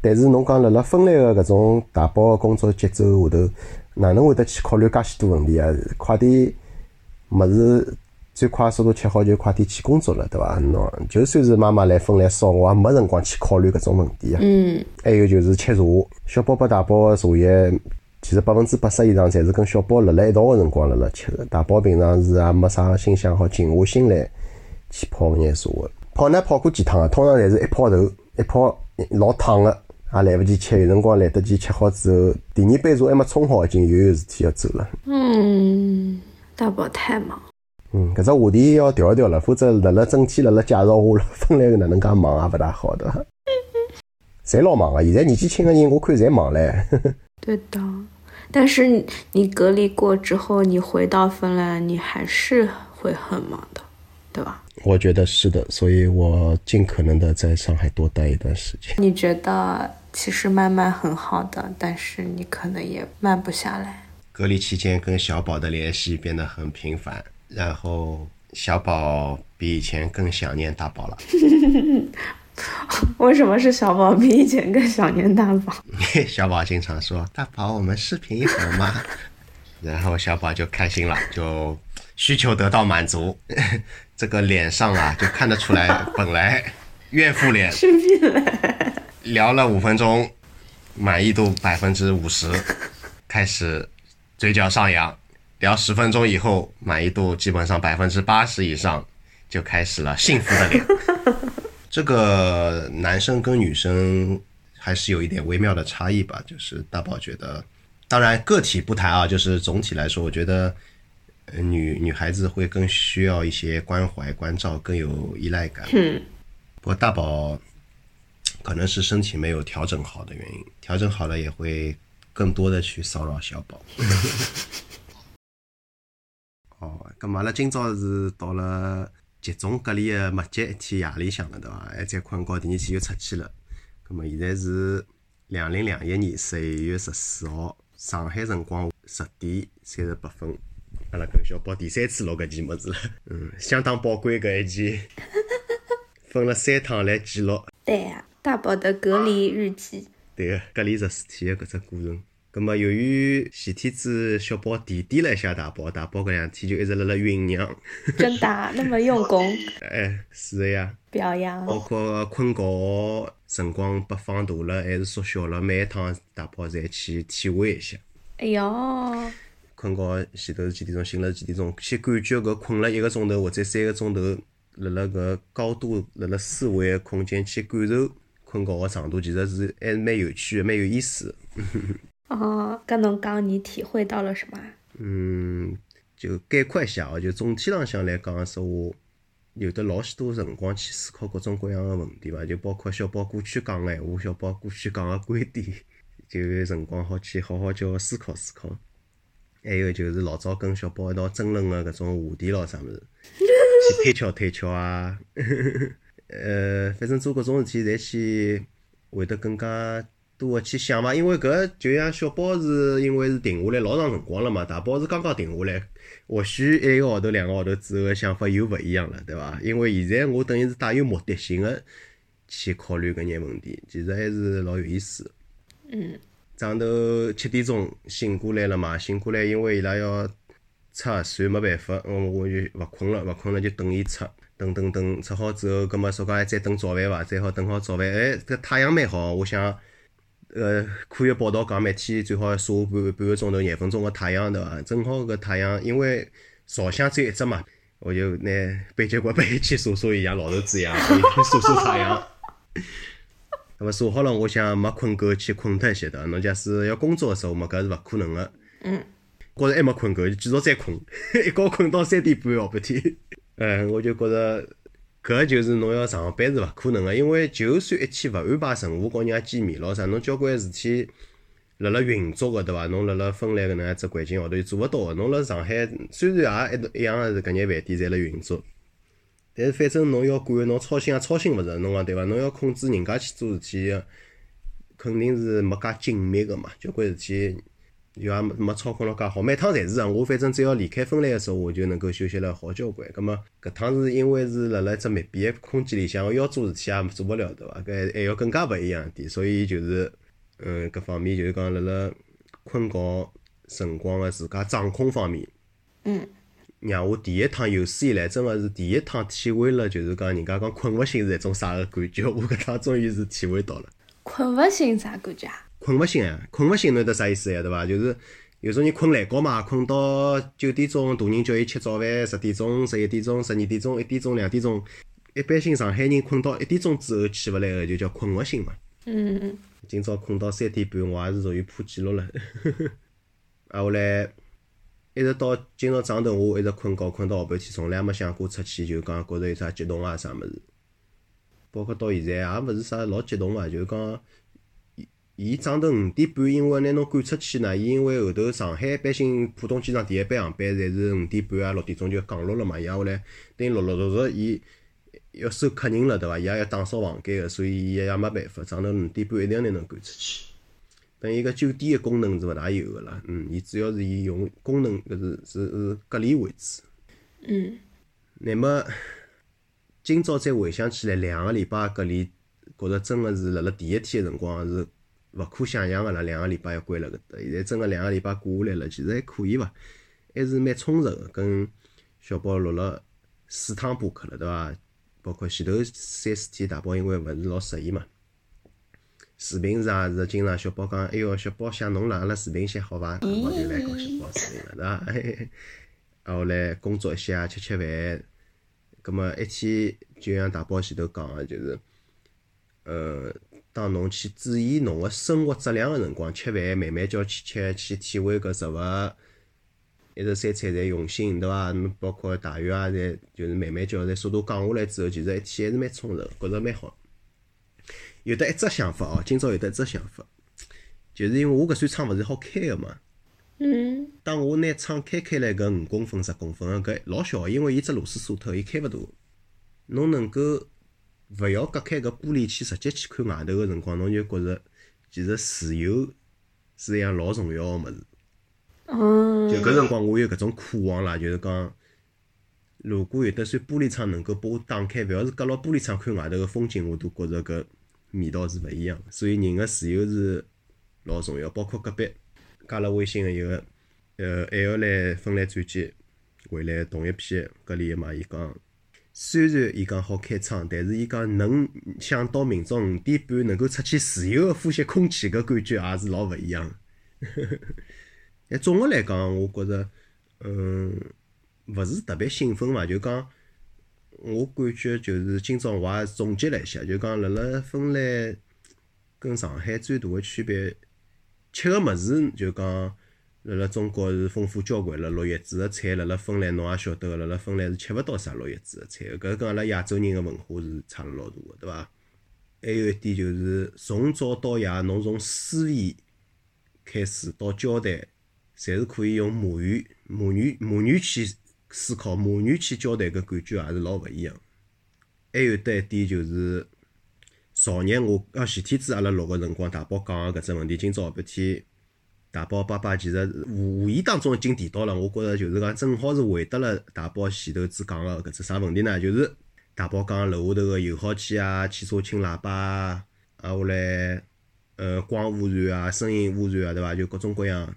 但是侬讲辣辣分类个搿种大宝个工作节奏下头，哪能会得去考虑介许多问题啊？快点物事最快速度吃好就快点去工作了，对伐？侬就算是妈妈来分来烧，我也没辰光去考虑搿种问题啊。嗯，还有就是吃茶，小包包大宝个茶叶，其实百分之八十以上侪是跟小宝辣辣一道个辰光辣辣吃个。大宝平常是也没啥心想好静下心来去泡眼茶个。泡呢泡过几趟啊？通常侪是一泡头，一泡老烫个，也来勿及吃。有辰光来得及吃好之后，第二杯茶还没冲好，已经又有事体要走了。嗯，大宝太忙。嗯，搿只话题要调一调了，否则辣辣整天辣辣介绍我了，分来个哪能介忙也勿大好的。侪老忙个，现在年纪轻个人，我看侪忙嘞。<laughs> 对的，但是你你隔离过之后，你回到芬兰，你还是会很忙的，对吧？我觉得是的，所以我尽可能的在上海多待一段时间。你觉得其实慢慢很好的，但是你可能也慢不下来。隔离期间跟小宝的联系变得很频繁，然后小宝比以前更想念大宝了。<laughs> 为什么是小宝比以前更想念大宝？<laughs> 小宝经常说：“大宝，我们视频好吗？” <laughs> 然后小宝就开心了，就需求得到满足。这个脸上啊，就看得出来，本来怨妇脸，视频嘞，聊了五分钟，满意度百分之五十，开始嘴角上扬；聊十分钟以后，满意度基本上百分之八十以上，就开始了幸福的脸。<laughs> 这个男生跟女生还是有一点微妙的差异吧，就是大宝觉得，当然个体不谈啊，就是总体来说，我觉得呃女女孩子会更需要一些关怀关照，更有依赖感。嗯，不过大宝可能是身体没有调整好的原因，调整好了也会更多的去骚扰小宝。<laughs> 哦，咁嘛阿拉今朝是到了集中隔离的末节一天夜里向了，对伐？还在困觉，第二天又出去了。咁么现在是两零两一年十一月十四号，上海辰光十点三十八分，阿拉跟小宝第三次录搿期物事了，嗯，相当宝贵搿一期，分了三趟来记录。<laughs> 对呀、大宝的隔离日记。对个，隔离十四天个搿只过程。葛末由于前天子小宝提点了一下大宝，大宝搿两天就一直辣辣酝酿。真的啊那么用功 <laughs> 哎，是个呀，表扬，包括困觉辰光被放大了还是缩小了，每一趟大宝侪去体会一下。哎哟，困觉前头是几点钟，醒了是几点钟，去感觉搿困了一个钟头或者三个钟头，辣辣搿高度辣辣四维个空间去感受困觉个长度，其实是还是蛮有趣的，蛮有意思的。哦，跟侬讲你体会到了什么？嗯，就概括一下哦，就总体浪向来讲说话，有得老许多辰光去思考各种各样个问题吧，就包括小宝过去讲个闲话，小宝过去讲个观点，<laughs> 就有辰光好去好好叫思考思考。还有就是老早跟小宝一道争论个搿种话题咯，啥物事，去推敲推敲啊，<laughs> 呃，反正做搿种事体，侪去会得更加多个去想嘛，因为搿就像小包是因为是停下来老长辰光了嘛，大包是刚刚停下来，或许一个号头、两个号头之后个想法又勿一样了，对伐？因为现在我等于是带有目的性个去考虑搿眼问题，其实还是老有意思的。嗯，早上头七点钟醒过来了嘛，醒过来因为伊拉要测核酸，没办法，我我就勿困了，勿困了就等伊测，等等等，出好之后，葛末说讲还再等早饭伐？再好等好早饭，哎，搿太阳蛮好，我想，呃，科学报道讲每天最好晒半半个钟头、廿分钟个太阳，对伐？正好搿太阳，因为朝向只有一只嘛，我就拿背脊骨背去晒晒伊，像老头子一样，<laughs> 晒晒太阳。<laughs> 那么晒好了，我想没困够去困脱一歇的。侬假使要工作个时候嘛，搿是勿可能个。嗯。觉着还没困够，就继续再困，<laughs> 一觉困到三点半下半天。嗯，我就觉着搿就是侬要上班是勿可能个，因为就算一天勿安排任务，告人家见面咯啥，侬交关事体辣辣运作个对伐？侬辣辣芬兰搿能样子环境下头就做勿到个。侬辣上海虽然也一一样个是搿眼饭店侪辣运作，但是反正侬要管，侬操心也操心勿着，侬讲对伐？侬要控制人家去做事体，肯定是没介紧密个嘛。交关事体就也没没操控了介好。每趟侪是啊，我反正只要离开芬兰个时候，我就能够休息了好交关。葛么搿趟是因为是辣辣只密闭个空间里向，我要做事体也做勿了，对伐？搿还要更加勿一样点，所以就是嗯，搿方面就是讲辣辣困觉辰光个自家掌控方面，嗯，让我第一趟有史以来真个是第一趟体会了，就是讲人家讲困勿醒是一种啥个感觉，我搿趟终于是体会到了。困勿醒啥感觉啊？困勿醒啊，困勿醒侬晓得啥意思呀？对伐？就是有种人困懒觉嘛，困到九点钟，大人叫伊吃早饭，十点钟、十一点钟、十二点钟、一点钟、两点钟，一般性上海人困到一点钟之后起勿来个，就叫困勿醒嘛。嗯，今朝困到三点半，我也是属于破纪录了。<laughs> 啊，后来一直到今朝早头，我一直困觉困到下半天，从来没想过出去，就讲觉着有啥激动啊啥物事。包括到现在也勿是啥老激动啊，就是讲。伊早头五点半，因为拿侬赶出去呢，伊因为后头上海一般性浦东机场第一班航班侪是五点半啊六点钟就降落了嘛，伊后来等于陆陆续续伊要收客人了，对伐？伊也要打扫房间个，所以伊也没办法，早头五点半一定要拿侬赶出去。等于搿酒店个功能是勿大有个啦，嗯，伊主要是以用功能搿是是是隔离为主。嗯，那么今朝再回想起来，两个礼拜隔离，觉着真个是辣辣第一天个辰光是。勿可想象个啦，两个礼拜要关辣搿搭，现在真个两个礼拜过下来了，其实还可以伐？还是蛮充实个，跟小宝录了四趟播客了，对伐？包括前头三四天大宝因为勿是老适宜嘛，视频是也是经常小宝讲，哎哟，小宝想侬了，阿拉视频先好伐？我就来搞小宝视频了，对伐？<laughs> 啊，后来工作一下，吃吃饭，葛末一天就像大宝前头讲个，就是，呃。当侬去注意侬个生活质量个辰光，吃饭慢慢叫去吃，去体会搿食物，一日三餐侪用心，对伐？侬包括汏浴啊，侪就是慢慢叫，侪速度降下来之后，其实一天还是蛮充实，觉着蛮好。有得一只想法哦，今朝有得一只想法，就是因为我搿扇窗勿是好开个嘛。嗯。当我拿窗开开来搿五公分、十公分个搿老小，因为伊只螺丝锁脱，伊开勿大。侬能够。勿要隔开搿玻璃去直接去看外头个辰光，侬就觉着其实自由是一样老重要个物事。嗯。就搿辰光，我有搿种渴望啦，就是讲，如果有得扇玻璃窗能够拨我打开，勿要是隔牢玻璃窗看外头个风景，我都觉着搿味道是勿一样个。所以人个自由是老重要。包括隔壁加了微信个一个，呃，还要来芬兰转机回来同一批隔离个嘛，伊讲。虽然伊讲好开窗，但是伊讲能想到明朝五点半能够出去自由个呼吸空气，搿感觉也是老勿一样。但 <laughs> 总个来讲，我觉着，嗯，勿是特别兴奋伐。就讲，我感觉就是今朝我也总结了一下，就讲辣辣芬兰跟上海最大个区别，吃个物事就讲。辣辣中国是丰富交关了，绿叶子个菜，辣辣芬兰侬也晓得个，辣辣芬兰是吃勿到啥绿叶子个菜个，搿跟阿拉亚洲人个文化是差了老大个，对伐？还有一点就是从早到夜，侬从思维开始到交代，侪是可以用母语、母语、母语去思考，母语去交代，搿感觉也是老勿一样。还有得一点就是，昨日我啊前天子阿拉录个辰光，大宝讲个搿只问题，今朝下半天。大宝爸爸其实无意当中已经提到了，我觉着就是讲正好是回答了大宝前头子讲个搿只啥问题呢？就是大宝讲楼下头个油耗机啊、汽车轻喇叭啊，啊后来呃光污染啊、声音污染啊，对伐？就各种各样。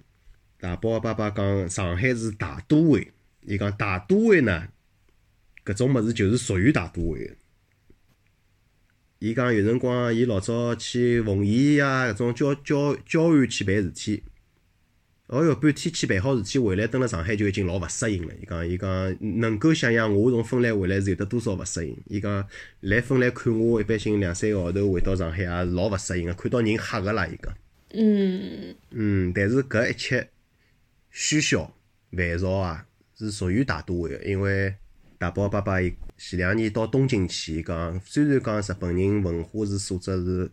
大宝爸爸讲上海是大都会，伊讲大都会呢，搿种物事就是属于大都会。伊讲有辰光伊老早去奉贤啊搿种郊郊郊县去办事体。哦哟，半天去办好事体回来，蹲辣上海就已经老勿适应了。伊讲，伊讲能够想象我从芬兰回来是有得多少勿适应。伊讲来芬兰看我，一般性两三个号头回到上海也是老勿适应个，看到人吓个啦。伊讲，嗯嗯，但是搿一切喧嚣烦躁啊，是属于大都会个，因为大宝爸爸伊前两年到东京去，伊讲虽然讲日本人文化是素质是。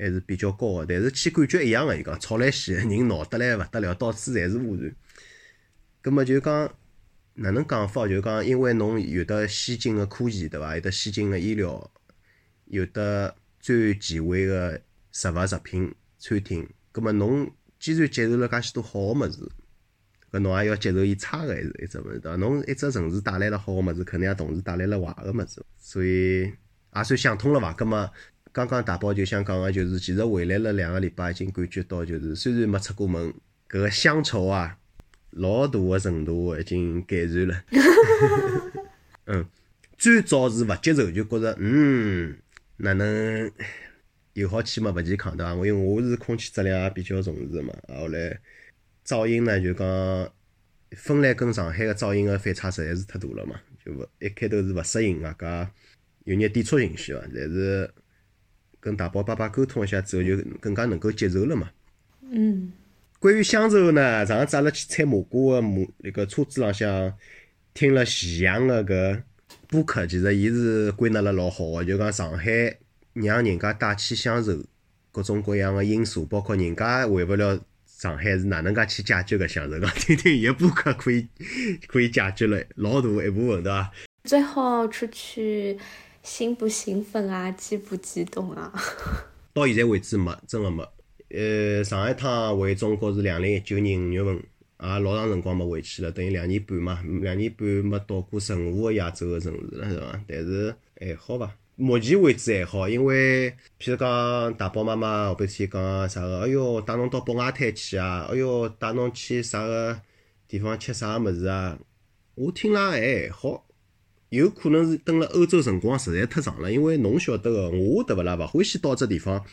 还是比较高个，但是去感觉一样个。伊讲吵来西，人闹得来勿得了，到处侪是污染。葛末就讲哪能讲法？就讲因为侬有得先进个科技，对伐？有得先进个医疗，有得最前卫个食物食品餐厅。葛末侬既然接受了介许多好个物事，搿侬也要接受伊差个一一只物事，对伐？侬一只城市带来了好个物事，肯定也同时带来了坏个物事，所以也算想通了伐？葛末刚刚大宝就想讲个，就是其实回来了两个礼拜，已经感觉到就是虽然没出过门，搿个乡愁啊，老大个程度已经改善了。<laughs> 嗯，最早是勿接受，就觉着嗯，哪能油耗气嘛勿健康对伐？我因为我是空气质量也比较重视个嘛，啊后来噪音呢就讲芬兰跟上海个噪音个反差实在是太大了嘛，就勿一开头是勿适应，外加有眼抵触情绪伐，但是跟大宝爸爸沟通一下之后，就更加能够接受了嘛。嗯，关于乡愁呢，上次阿拉去采蘑菇个马那个车子浪向听了徐阳个搿播客，其实伊是归纳了老好个，就讲上海让人家带去乡愁，各种各样个因素，包括人家回勿了上海是哪能介去解决搿乡愁讲，听听伊个播客可以可以解决了老大一部分，对伐？最后出去兴不兴奋啊？激不激动啊？到现在为止没，真个没。呃，上一趟回中国是两零一九年五月份，也老长辰光没回去了，等于两年半嘛，两年半没到过任何个亚洲个城市了，是伐？但是还好伐？目前为止还好，因为譬如讲大宝妈妈后半天讲啥个，哎哟，带侬到北外滩去啊，哎哟，带侬去啥个地方吃啥个物事啊，我听了还好。有可能是蹲辣欧洲辰光实在太长了，因为侬晓得个，我对勿啦？勿欢喜到只地方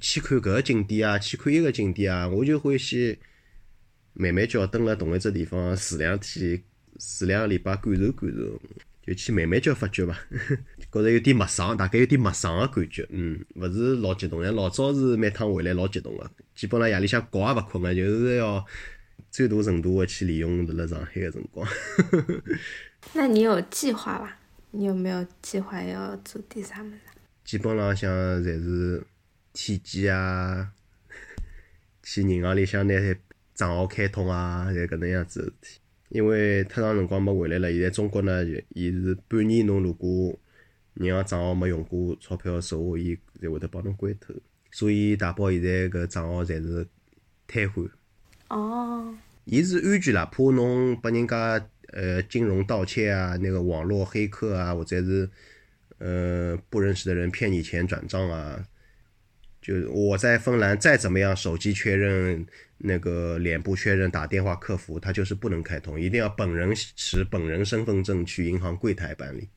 去看搿个景点啊，去看一个景点啊，我就欢喜慢慢叫蹲辣同一只地方住两天，住两个礼拜感受感受，就去慢慢叫发掘伐。<laughs> 觉着有点陌生，大概有点陌生个感觉，嗯，勿是老激动。像老早是每趟回来老激动个，基本上夜里向觉也勿困个，就是要最大程度个去利用辣辣上海个辰光。那你有计划伐？你有没有计划要做点啥物事？基本浪向侪是体检啊，去银行里向拿账号开通啊，侪搿能样子个事体。因为太长辰光没回来了，现在中国呢，伊是半年侬如果银行账号没用过钞票收下，伊侪会得帮侬关脱。所以大宝现在搿账号侪是瘫痪。哦，伊是安全啦，怕侬拨人家呃金融盗窃啊，那个网络黑客啊，或者是呃不认识的人骗你钱转账啊。就我在芬兰再怎么样手机确认、那个脸部确认、打电话客服，它就是不能开通，一定要本人持本人身份证去银行柜台办理。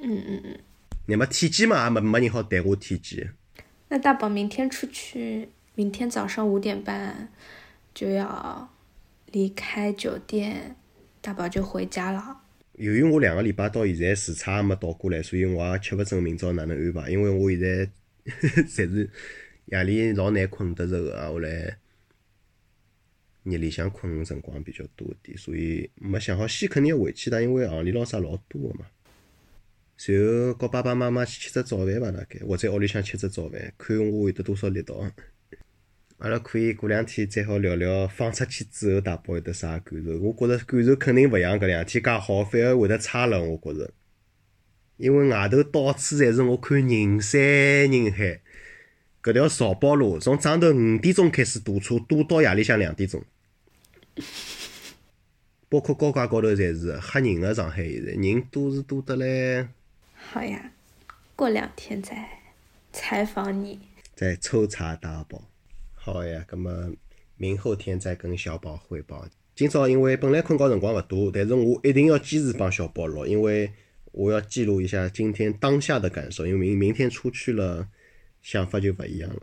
嗯嗯嗯。那么体检嘛，没没人好带我体检。那大宝明天出去，明天早上五点半就要离开酒店，大宝就回家了。由于我两个礼拜到现在时差还没倒过来，所以我也吃勿准明朝哪能安排。因为我现在 <laughs> 侪是夜里老难困得着个，后来日里向困个辰光比较多一点，所以没想好先肯定要回去的，因为行李咾啥老多个嘛。随后和爸爸妈妈去吃只早饭吧，大概或者屋里向吃只早饭，看我会得多少力道。阿拉可以过两天再好聊聊放出去之后大宝有得啥感受。我觉着感受肯定勿像搿两天介好，反而会得差了。我觉着，因为外头到处侪是我看人山人海，搿条漕宝路从早头五点钟开始堵车，堵到夜里向两点钟。包括高架高头侪是吓人个上海现在人多是多得来，好呀，过两天再采访你。再抽查大宝。好呀，葛么明后天再跟小宝汇报。今朝因为本来困觉辰光勿多，但是我一定要坚持帮小宝录，因为我要记录一下今天当下的感受，因为明明天出去了，想法就勿一样了。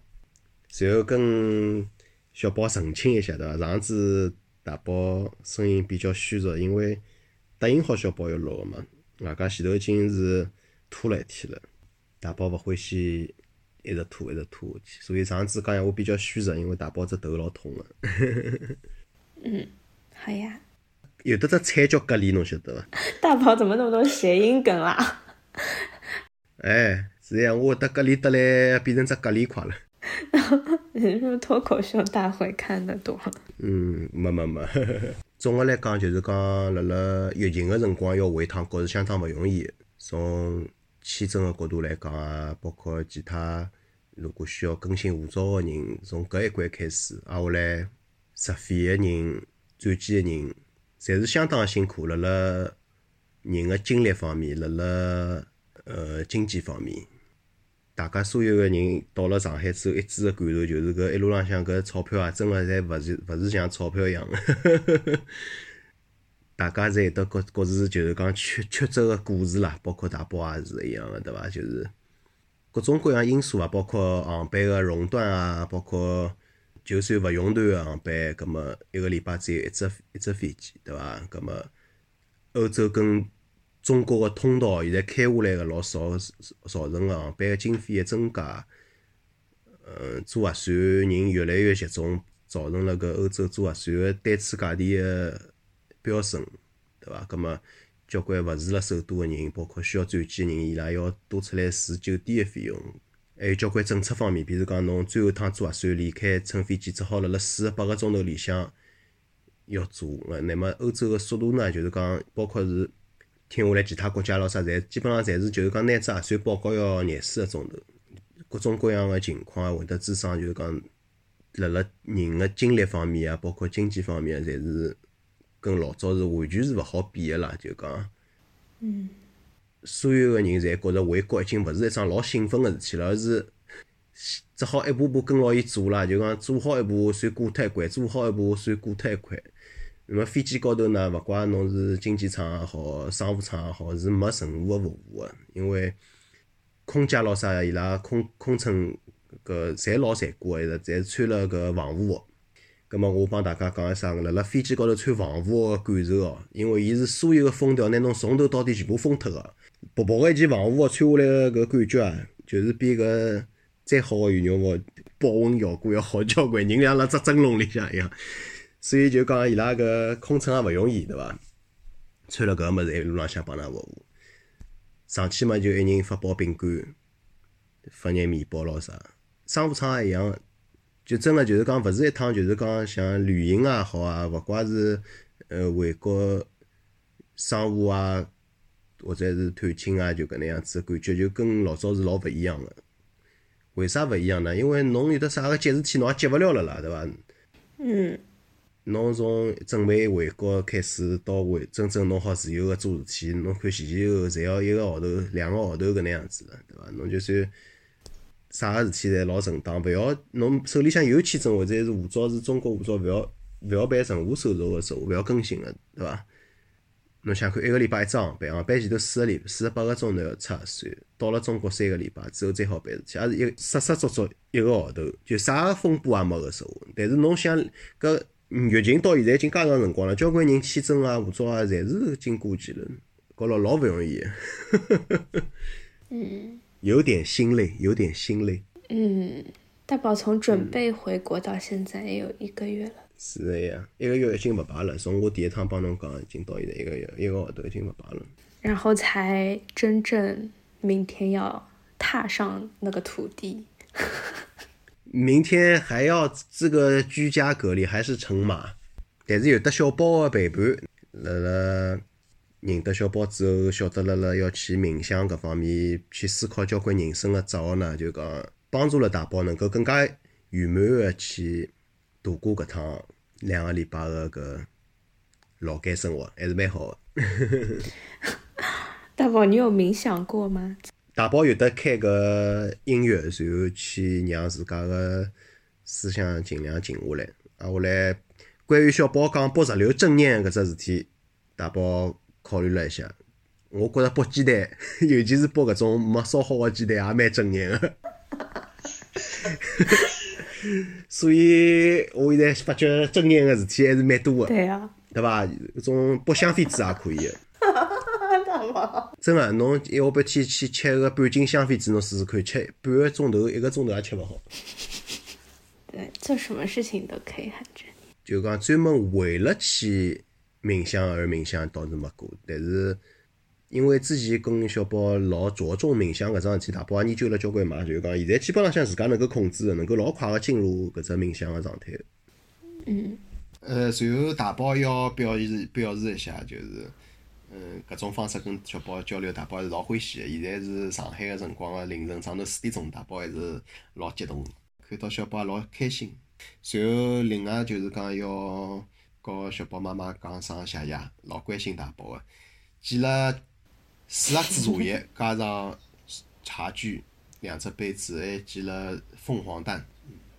然后跟小宝澄清一下，对伐？上次大宝声音比较虚弱，因为答应好小宝要录个嘛，外加前头已经是拖了一天了，大宝勿欢喜一直拖一直拖下去，所以上次讲闲话比较虚弱，因为大宝只头老痛个。嗯，好呀。有的只菜叫蛤蜊，侬晓得伐？大宝怎么那么多谐音梗啦？哎，是呀，我得蛤蜊得来变成只蛤蜊块了。你是不是脱口秀大会看得多？嗯，没没没。总的来讲，就是讲辣辣疫情个辰光要回趟国是相当勿容易的。从签证个角度来讲啊，包括其他如果需要更新护照个人，从搿一关开始，挨下来实费个人、转机个人，侪是相当辛苦。辣辣人个精力方面，辣辣呃经济方面，大家所有个人到了上海之后，一致个感受就是搿一路浪向搿钞票啊，真个侪勿是勿是像钞票一样个。大家侪有得各各自就是讲曲曲折个故事啦，包括大宝也是一样个，对伐？就是各种各样因素啊，包括航班个熔断啊，包括就算勿熔断个航班，葛末一个礼拜只有一只一只飞机，对伐？葛末欧洲跟中国个通道现在开下来个老少，造成个航班个经费个增加，嗯，做核酸人越来越集中，造成了搿欧洲做核酸个单次价钿个飙升，对伐？葛末交关勿住辣首都个人，包括需要转机个人，伊拉要多出来住酒店个费用，还有交关政策方面，比如讲侬最后一趟做核酸离开乘飞机，只好辣辣四十八个钟头里向要做。呃，那么欧洲个速度呢，就是讲包括是听下来其他国家咾啥，侪基本上侪是就是讲拿只核酸报告要廿四个钟头，各种各样个情况会得滋生，就是讲辣辣人个精力方面啊，包括经济方面，侪是。跟老早是完全是勿好比个啦，就讲，嗯，所有个人侪觉着回国已经勿是一桩老兴奋个事体了，而是只好一步步跟牢伊做啦。就讲做好一步算过脱一关，做好一步算过脱一关。那么飞机高头呢，勿怪侬是经济舱也好，商务舱也好，是没任何个服务个，因为空姐咾啥伊拉空空乘搿侪老残酷个，一直侪穿了搿防护服。葛末我帮大家讲一声，辣辣飞机高头穿防护个感受哦，因为伊是所有个封条拿侬从头到底全部封脱个，薄薄个一件防护服穿下来个搿感觉啊，就是比搿再好个羽绒服保温效果要好交关，人像辣只蒸笼里向一样。所以就讲伊拉搿空乘也勿容易，对伐？穿了搿物事一路浪向帮㑚服务，上去嘛就一人发包饼干，发眼面包咾啥，商务舱也一样个。就真个就是讲，勿是一趟，就是讲像旅行也好啊，勿怪是呃回国商务啊，或者是探亲啊，就搿能样子感觉，就跟老早是老勿一样个。为啥勿一样呢？因为侬有得啥个急事体，侬也急勿了了啦，对伐？嗯。侬从准备回国开始，到回真正侬好自由个做事体，侬看前前后后侪要一个号头、两个号头搿能样子了，对伐？侬就算。啥个事体侪老正当，勿要侬手里向有签证或者是护照是中国护照，勿要勿要办任何手续个时候，勿要更新个，对伐？侬想看一个礼拜一只航班，航班前头四个礼四十八个钟头要出核酸，到了中国三个礼拜之后再好办事体，也是一实实足足一个号头，就啥个风波也没个说。但是侬想搿疫情到现在已经介长辰光了，交关人签证啊、护照啊，侪是经过期了，搞了老勿容易。<laughs> 嗯。有点心累，有点心累。嗯，大宝从准备回国到现在也有一个月了。是的呀，一个月已经勿排了。从我第一趟帮侬讲，已经到现在一个月，一个号头已经勿排了。然后才真正明天要踏上那个土地。明天还要这个居家隔离，还是乘马？但是有的小宝的陪伴，辣辣。认得小宝之后，晓得了了要去冥想搿方面，去思考交关人生个哲学呢，就讲帮助了大宝能够更加圆满个去度过搿趟两个礼拜个搿劳改生活，还是蛮好个。大宝，你有冥想过吗？大宝有得开个音乐，然后去让自家个思想尽量静下来。啊，下来关于小宝讲剥石榴正念搿只事体，大宝。考虑了一下，我觉着剥鸡蛋，<laughs> 尤其是剥搿种没烧好的鸡蛋，也蛮正眼个。<laughs> 所以我现在发觉正眼个事体还是蛮多的。对啊，对伐？搿种剥香榧子也可以个。<laughs> 真个，侬一下半天去吃个半斤香榧子，侬试试看，吃半个钟头、一个钟头也吃勿好。对，做什么事情都可以很正念。就讲专门为了去。冥想而冥想倒是没过，但是因为之前跟小宝老着重冥想搿桩事体，大宝也研究了交关嘛，就是讲现在基本浪向自家能够控制，能够老快个进入搿只冥想个状态。嗯。呃，随后大宝要表示表示一下，就是嗯，搿种方式跟小宝交流，大宝还是老欢喜个。现在是上海个辰光个凌晨，上头四点钟，大宝还是老激动，看到小宝也老开心。随后另外就是讲要告小宝妈妈讲声谢谢，老关心大宝的，寄了四盒子茶叶，加上茶具两只杯子，还寄了凤凰蛋，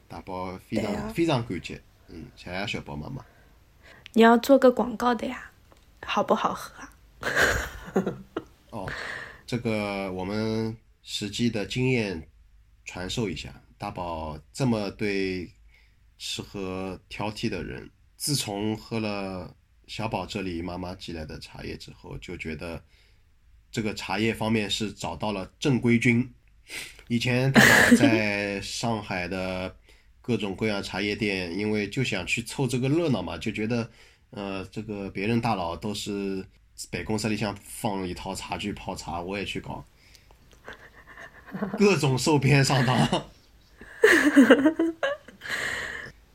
大宝非常非常感激，嗯，谢谢小宝妈妈。你要做个广告的呀，好不好喝啊？<laughs> <laughs> 哦，这个我们实际的经验传授一下。大宝这么对吃喝挑剔的人，自从喝了小宝这里妈妈寄来的茶叶之后，就觉得这个茶叶方面是找到了正规军。以前大宝在 <laughs> 上海的各种各样茶叶店，因为就想去凑这个热闹嘛，就觉得，呃，这个别人大佬都是北公室里向放一套茶具泡茶，我也去搞，各种受骗上当。<laughs>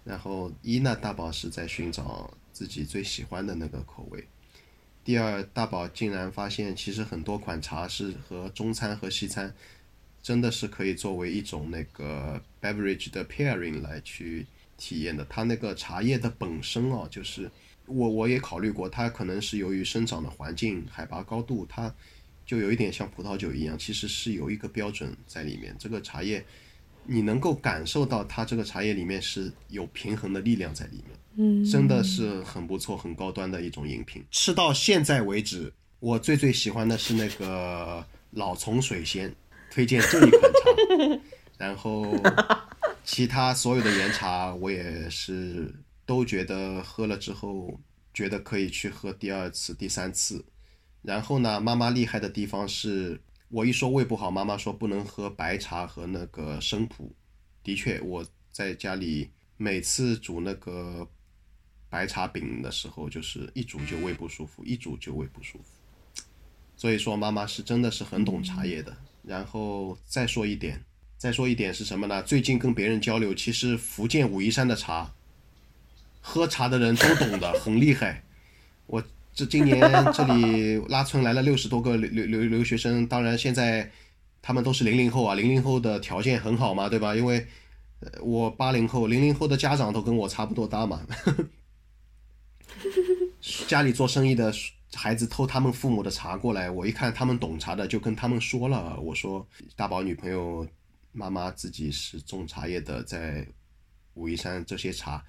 然后一呢，大宝是在寻找自己最喜欢的那个口味。第二，大宝竟然发现，其实很多款茶是和中餐和西餐真的是可以作为一种那个 beverage 的 pairing 来去体验的。它那个茶叶的本身哦，就是我我也考虑过，它可能是由于生长的环境、海拔高度，它就有一点像葡萄酒一样，其实是有一个标准在里面。这个茶叶你能够感受到它这个茶叶里面是有平衡的力量在里面。嗯，真的是很不错、很高端的一种饮品。吃到现在为止，我最最喜欢的是那个老丛水仙，推荐这一款茶。然后 <laughs> 其他所有的岩茶，我也是都觉得喝了之后，觉得可以去喝第二次、第三次。然后呢，妈妈厉害的地方是，我一说胃不好，妈妈说不能喝白茶和那个生普。的确，我在家里每次煮那个白茶饼的时候，就是一煮就胃不舒服，一煮就胃不舒服。所以说，妈妈是真的是很懂茶叶的。然后再说一点，再说一点是什么呢？最近跟别人交流，其实福建武夷山的茶，喝茶的人都懂的，<laughs> 很厉害。我这今年 <laughs> 这里拉村来了六十多个留留留留学生，当然现在他们都是零零后啊，零零后的条件很好嘛，对吧？因为呃我八零后，零零后的家长都跟我差不多大嘛。<laughs> 家里做生意的孩子偷他们父母的茶过来，我一看他们懂茶的，就跟他们说了，我说大宝女朋友妈妈自己是种茶叶的，在武夷山这些茶，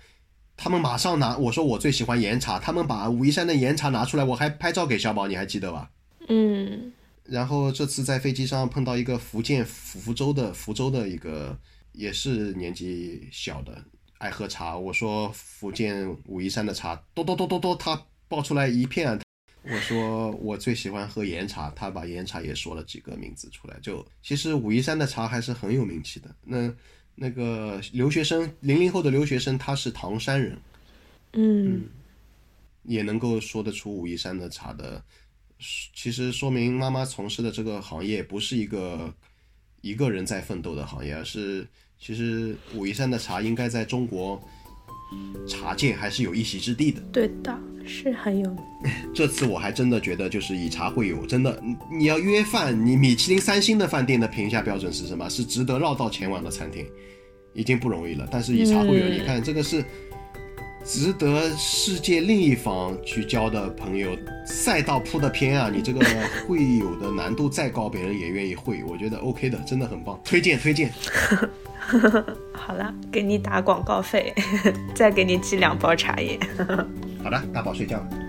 他们马上拿我说我最喜欢岩茶，他们把武夷山的岩茶拿出来，我还拍照给小宝，你还记得吧？嗯然后这次在飞机上碰到一个福建福州的福州的一个，也是年纪小的，爱喝茶。我说福建武夷山的茶，多多多多多，他爆出来一片。我说我最喜欢喝岩茶，他把岩茶也说了几个名字出来。就其实武夷山的茶还是很有名气的。那那个留学生，零零后的留学生，他是唐山人，嗯。也能够说得出武夷山的茶的，其实说明妈妈从事的这个行业不是一个一个人在奋斗的行业，而是其实武夷山的茶应该在中国茶界还是有一席之地的。对的，是很有名。<laughs> 这次我还真的觉得就是以茶会友，真的，你你要约饭，你米其林三星的饭店的评价标准是什么？是值得绕道前往的餐厅，已经不容易了。但是以茶会友，嗯你看这个是值得世界另一方去交的朋友，赛道铺的偏啊，你这个会友的难度再高，别人也愿意会，我觉得 OK 的，真的很棒，推荐推荐。<laughs> <laughs> 好了，给你打广告费，<laughs> 再给你寄两包茶叶。<laughs> 好了，大宝睡觉了。